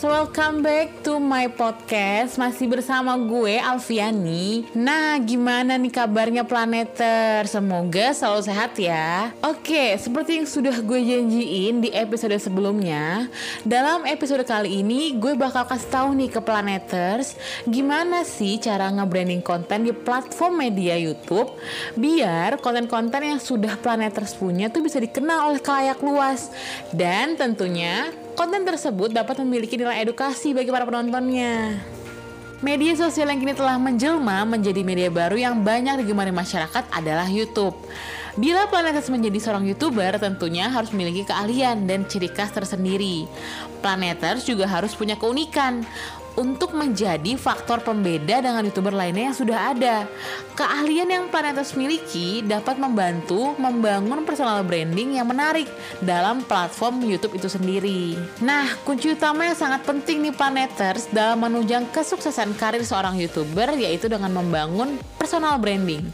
welcome back to my podcast. Masih bersama gue Alfiani. Nah gimana nih kabarnya Planeter? Semoga selalu sehat ya. Oke seperti yang sudah gue janjiin di episode sebelumnya Dalam episode kali ini gue bakal kasih tahu nih ke Planeters Gimana sih cara nge-branding konten di platform media Youtube Biar konten-konten yang sudah Planeters punya tuh bisa dikenal oleh kalayak luas. Dan tentunya konten tersebut dapat memiliki nilai edukasi bagi para penontonnya. Media sosial yang kini telah menjelma menjadi media baru yang banyak digemari masyarakat adalah YouTube. Bila Planetes menjadi seorang YouTuber, tentunya harus memiliki keahlian dan ciri khas tersendiri. Planeters juga harus punya keunikan untuk menjadi faktor pembeda dengan youtuber lainnya yang sudah ada. Keahlian yang Planetus miliki dapat membantu membangun personal branding yang menarik dalam platform YouTube itu sendiri. Nah, kunci utama yang sangat penting nih Planeters dalam menunjang kesuksesan karir seorang YouTuber yaitu dengan membangun personal branding.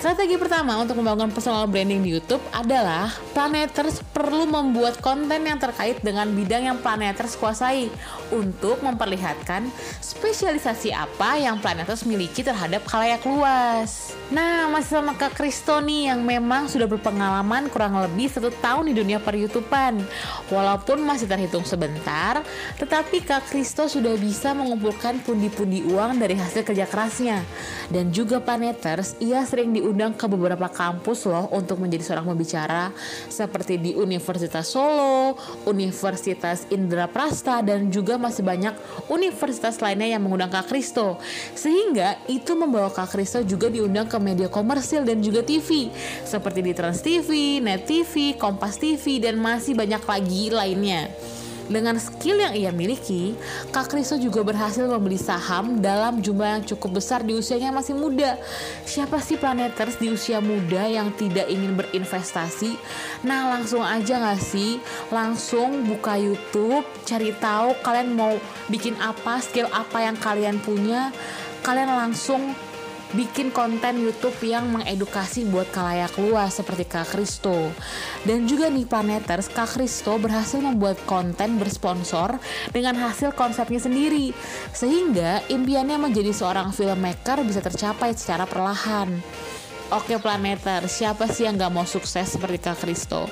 Strategi pertama untuk membangun personal branding di YouTube adalah Planeters perlu membuat konten yang terkait dengan bidang yang Planeters kuasai untuk memperlihatkan spesialisasi apa yang Planeters miliki terhadap khalayak luas. Nah, masih sama Kak Kristo nih yang memang sudah berpengalaman kurang lebih satu tahun di dunia per YouTubean. Walaupun masih terhitung sebentar, tetapi Kak Kristo sudah bisa mengumpulkan pundi-pundi uang dari hasil kerja kerasnya. Dan juga Planeters, ia sering di diundang ke beberapa kampus loh untuk menjadi seorang pembicara seperti di Universitas Solo, Universitas Indraprasta dan juga masih banyak universitas lainnya yang mengundang Kak Kristo. Sehingga itu membawa Kak Kristo juga diundang ke media komersil dan juga TV seperti di Trans TV, Net TV, Kompas TV dan masih banyak lagi lainnya. Dengan skill yang ia miliki, Kak Kristo juga berhasil membeli saham dalam jumlah yang cukup besar di usianya masih muda. Siapa sih planeters di usia muda yang tidak ingin berinvestasi? Nah langsung aja gak sih? Langsung buka YouTube, cari tahu kalian mau bikin apa, skill apa yang kalian punya. Kalian langsung bikin konten YouTube yang mengedukasi buat kalayak luas seperti Kak Kristo. Dan juga nih Planeters, Kak Kristo berhasil membuat konten bersponsor dengan hasil konsepnya sendiri. Sehingga impiannya menjadi seorang filmmaker bisa tercapai secara perlahan. Oke Planeter, siapa sih yang gak mau sukses seperti Kak Kristo?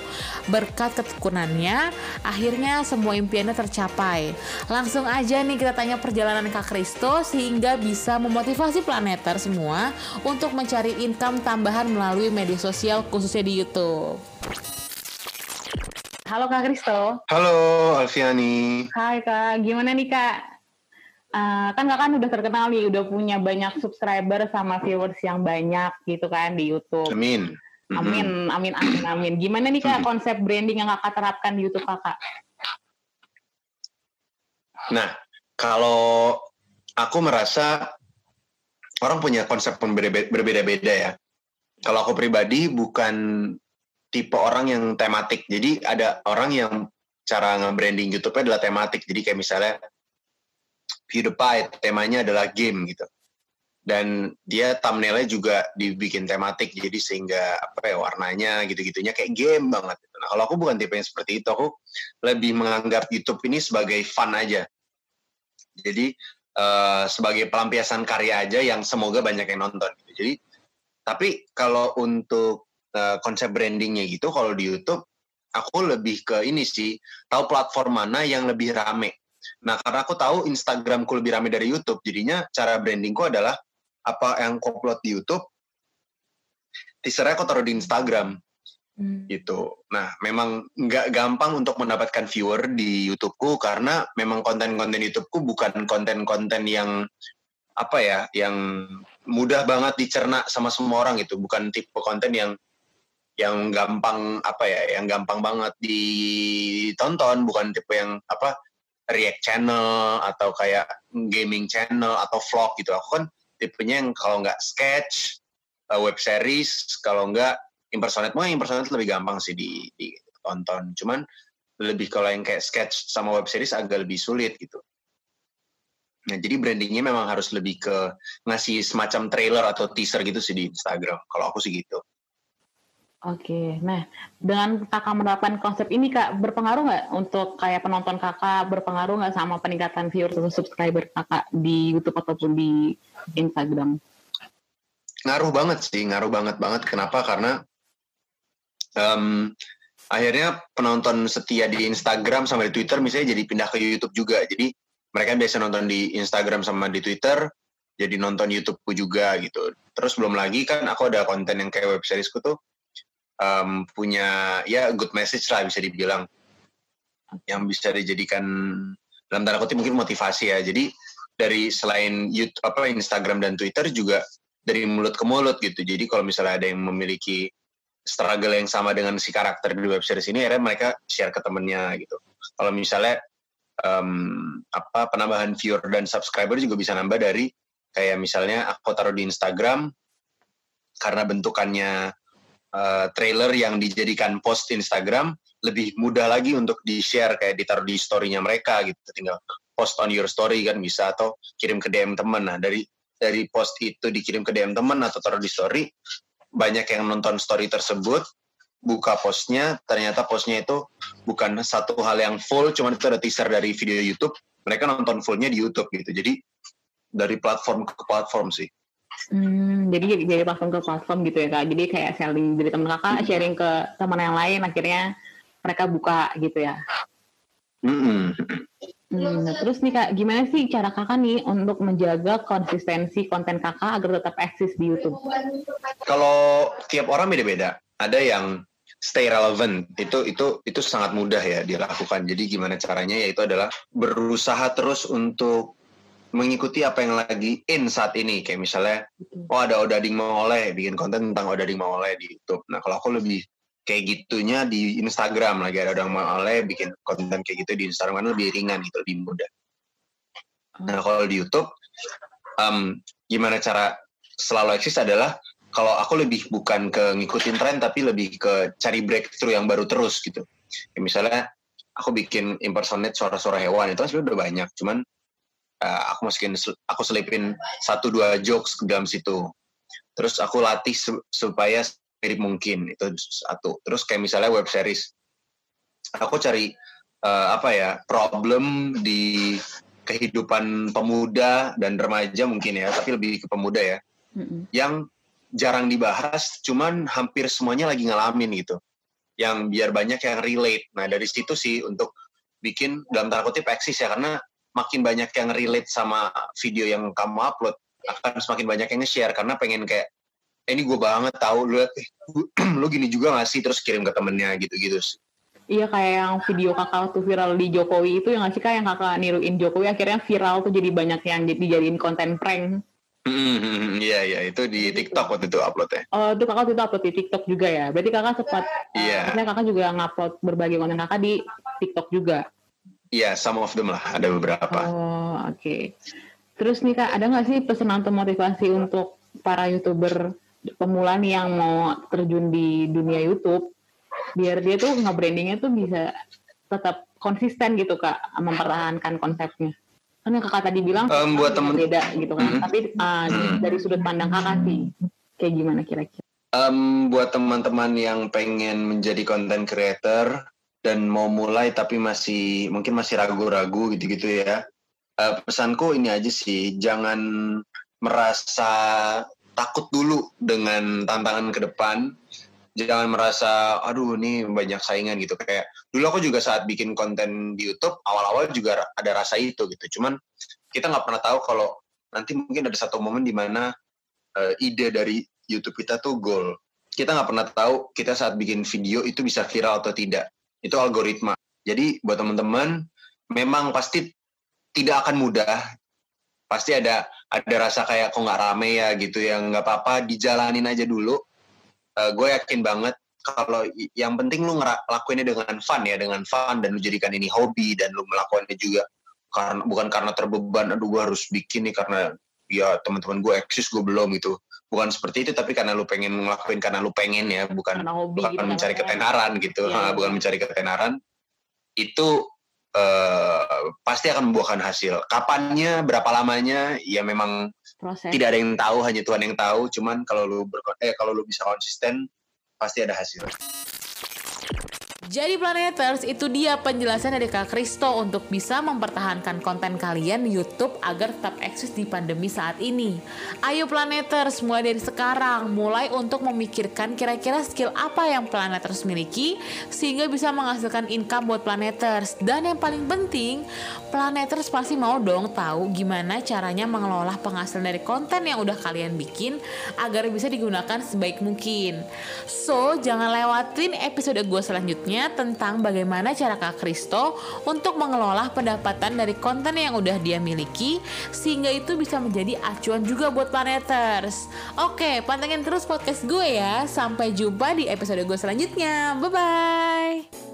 Berkat ketekunannya, akhirnya semua impiannya tercapai. Langsung aja nih kita tanya perjalanan Kak Kristo sehingga bisa memotivasi Planeter semua untuk mencari income tambahan melalui media sosial khususnya di YouTube. Halo Kak Kristo. Halo Alfiani. Hai Kak, gimana nih Kak? Uh, kan kakak kan udah terkenal nih, udah punya banyak subscriber sama viewers yang banyak gitu kan di YouTube. Amin. Amin, amin, amin, amin. Gimana nih kak konsep branding yang kakak terapkan di YouTube kakak? Nah, kalau aku merasa orang punya konsep berbeda-beda ya. Kalau aku pribadi bukan tipe orang yang tematik. Jadi ada orang yang cara nge-branding YouTube-nya adalah tematik. Jadi kayak misalnya PewDiePie temanya adalah game gitu dan dia thumbnailnya juga dibikin tematik jadi sehingga apa ya warnanya gitu-gitunya kayak game banget gitu. nah kalau aku bukan tipe yang seperti itu aku lebih menganggap YouTube ini sebagai fun aja jadi uh, sebagai pelampiasan karya aja yang semoga banyak yang nonton gitu. jadi tapi kalau untuk uh, konsep brandingnya gitu kalau di YouTube aku lebih ke ini sih tahu platform mana yang lebih rame Nah, karena aku tahu Instagramku lebih ramai dari YouTube, jadinya cara brandingku adalah apa yang aku upload di YouTube, teasernya aku taruh di Instagram. Hmm. gitu. Nah, memang nggak gampang untuk mendapatkan viewer di YouTubeku karena memang konten-konten YouTubeku bukan konten-konten yang apa ya, yang mudah banget dicerna sama semua orang itu, bukan tipe konten yang yang gampang apa ya, yang gampang banget ditonton, bukan tipe yang apa react channel atau kayak gaming channel atau vlog gitu. Aku kan tipenya yang kalau nggak sketch, uh, web series, kalau nggak impersonate, mah impersonate lebih gampang sih di, ditonton. Cuman lebih kalau yang kayak sketch sama web series agak lebih sulit gitu. Nah, jadi brandingnya memang harus lebih ke ngasih semacam trailer atau teaser gitu sih di Instagram. Kalau aku sih gitu. Oke, nah dengan kakak menerapkan konsep ini kak berpengaruh nggak untuk kayak penonton kakak berpengaruh nggak sama peningkatan viewers atau subscriber kakak di YouTube ataupun di Instagram? Ngaruh banget sih, ngaruh banget banget. Kenapa? Karena um, akhirnya penonton setia di Instagram sama di Twitter misalnya jadi pindah ke YouTube juga. Jadi mereka biasa nonton di Instagram sama di Twitter, jadi nonton YouTubeku juga gitu. Terus belum lagi kan aku ada konten yang kayak web seriesku tuh um, punya ya good message lah bisa dibilang yang bisa dijadikan dalam tanda kutip mungkin motivasi ya. Jadi dari selain YouTube apa Instagram dan Twitter juga dari mulut ke mulut gitu. Jadi kalau misalnya ada yang memiliki struggle yang sama dengan si karakter di web series ini, akhirnya mereka share ke temennya gitu. Kalau misalnya um, apa penambahan viewer dan subscriber juga bisa nambah dari kayak misalnya aku taruh di Instagram karena bentukannya uh, trailer yang dijadikan post Instagram lebih mudah lagi untuk di share kayak ditaruh di storynya mereka gitu. Tinggal post on your story kan bisa atau kirim ke DM teman. Nah dari dari post itu dikirim ke DM teman atau taruh di story banyak yang nonton story tersebut buka postnya ternyata postnya itu bukan satu hal yang full cuman itu ada teaser dari video YouTube mereka nonton fullnya di YouTube gitu. Jadi dari platform ke platform sih Hmm, jadi jadi platform ke platform gitu ya kak. Jadi kayak sharing dari teman kakak, sharing ke teman yang lain, akhirnya mereka buka gitu ya. Hmm, nah, terus nih kak, gimana sih cara kakak nih untuk menjaga konsistensi konten kakak agar tetap eksis di YouTube? Kalau tiap orang beda-beda. Ada yang stay relevant itu itu itu sangat mudah ya dilakukan. Jadi gimana caranya? Yaitu adalah berusaha terus untuk mengikuti apa yang lagi in saat ini. Kayak misalnya oh ada Odading mau oleh bikin konten tentang Odading mau oleh di YouTube. Nah kalau aku lebih kayak gitunya di Instagram. Lagi ada Odading mau oleh bikin konten kayak gitu di Instagram. Kan lebih ringan gitu lebih mudah. Nah kalau di YouTube um, gimana cara selalu eksis adalah kalau aku lebih bukan ke ngikutin tren tapi lebih ke cari breakthrough yang baru terus gitu. Kayak misalnya aku bikin impersonate suara-suara hewan. Itu kan sebenarnya udah banyak. Cuman uh, aku masukin aku selipin satu dua jokes ke dalam situ. Terus aku latih supaya mirip mungkin itu satu. Terus kayak misalnya web series. Aku cari uh, apa ya problem di kehidupan pemuda dan remaja mungkin ya tapi lebih ke pemuda ya. Mm-hmm. yang jarang dibahas cuman hampir semuanya lagi ngalamin gitu. Yang biar banyak yang relate. Nah dari situ sih untuk bikin dalam tanda kutip eksis ya karena makin banyak yang relate sama video yang kamu upload akan semakin banyak yang nge-share karena pengen kayak eh, ini gue banget tahu lu eh, lu gini juga gak sih terus kirim ke temennya gitu-gitu Iya kayak yang video kakak tuh viral di Jokowi itu yang ngasih kayak yang kakak niruin Jokowi akhirnya viral tuh jadi banyak yang dijadiin konten prank. Hmm, iya iya itu di TikTok waktu itu uploadnya. Oh itu kakak itu upload di TikTok juga ya. Berarti kakak sempat, iya. Yeah. kakak juga ngupload berbagai konten kakak di TikTok juga. Iya, yeah, some of them lah, ada beberapa. Oh, oke. Okay. Terus nih Kak, ada nggak sih pesan atau motivasi untuk para YouTuber pemula nih yang mau terjun di dunia YouTube, biar dia tuh nge-brandingnya tuh bisa tetap konsisten gitu Kak, mempertahankan konsepnya. Kan yang Kakak tadi bilang um, buat temen beda gitu kan, mm -hmm. tapi uh, mm. dari sudut pandang Kakak sih, kayak gimana kira-kira? Um, buat teman-teman yang pengen menjadi content creator, dan mau mulai tapi masih mungkin masih ragu-ragu gitu-gitu ya. Uh, pesanku ini aja sih, jangan merasa takut dulu dengan tantangan ke depan. Jangan merasa, aduh ini banyak saingan gitu. Kayak dulu aku juga saat bikin konten di YouTube, awal-awal juga ada rasa itu gitu. Cuman kita nggak pernah tahu kalau nanti mungkin ada satu momen di mana uh, ide dari YouTube kita tuh goal. Kita nggak pernah tahu kita saat bikin video itu bisa viral atau tidak itu algoritma. Jadi buat teman-teman memang pasti tidak akan mudah. Pasti ada ada rasa kayak kok nggak rame ya gitu yang nggak apa-apa dijalanin aja dulu. Uh, gue yakin banget kalau yang penting lu ngelakuinnya dengan fun ya dengan fun dan lu jadikan ini hobi dan lu melakukannya juga karena bukan karena terbeban aduh gue harus bikin nih karena ya teman-teman gue eksis gue belum itu bukan seperti itu tapi karena lu pengen ngelakuin karena lu pengen ya bukan hobi bukan gitu mencari ketenaran gitu ya. bukan mencari ketenaran itu uh, pasti akan membuahkan hasil kapannya berapa lamanya ya memang Proses. tidak ada yang tahu hanya Tuhan yang tahu cuman kalau lu ber eh kalau lu bisa konsisten pasti ada hasil. Jadi Planeters, itu dia penjelasan dari Kak Kristo untuk bisa mempertahankan konten kalian YouTube agar tetap eksis di pandemi saat ini. Ayo Planeters, mulai dari sekarang, mulai untuk memikirkan kira-kira skill apa yang Planeters miliki sehingga bisa menghasilkan income buat Planeters. Dan yang paling penting, Planeters pasti mau dong tahu gimana caranya mengelola penghasilan dari konten yang udah kalian bikin agar bisa digunakan sebaik mungkin. So, jangan lewatin episode gue selanjutnya tentang bagaimana cara Kak Kristo untuk mengelola pendapatan dari konten yang udah dia miliki sehingga itu bisa menjadi acuan juga buat planeters. Oke, pantengin terus podcast gue ya. Sampai jumpa di episode gue selanjutnya. Bye bye.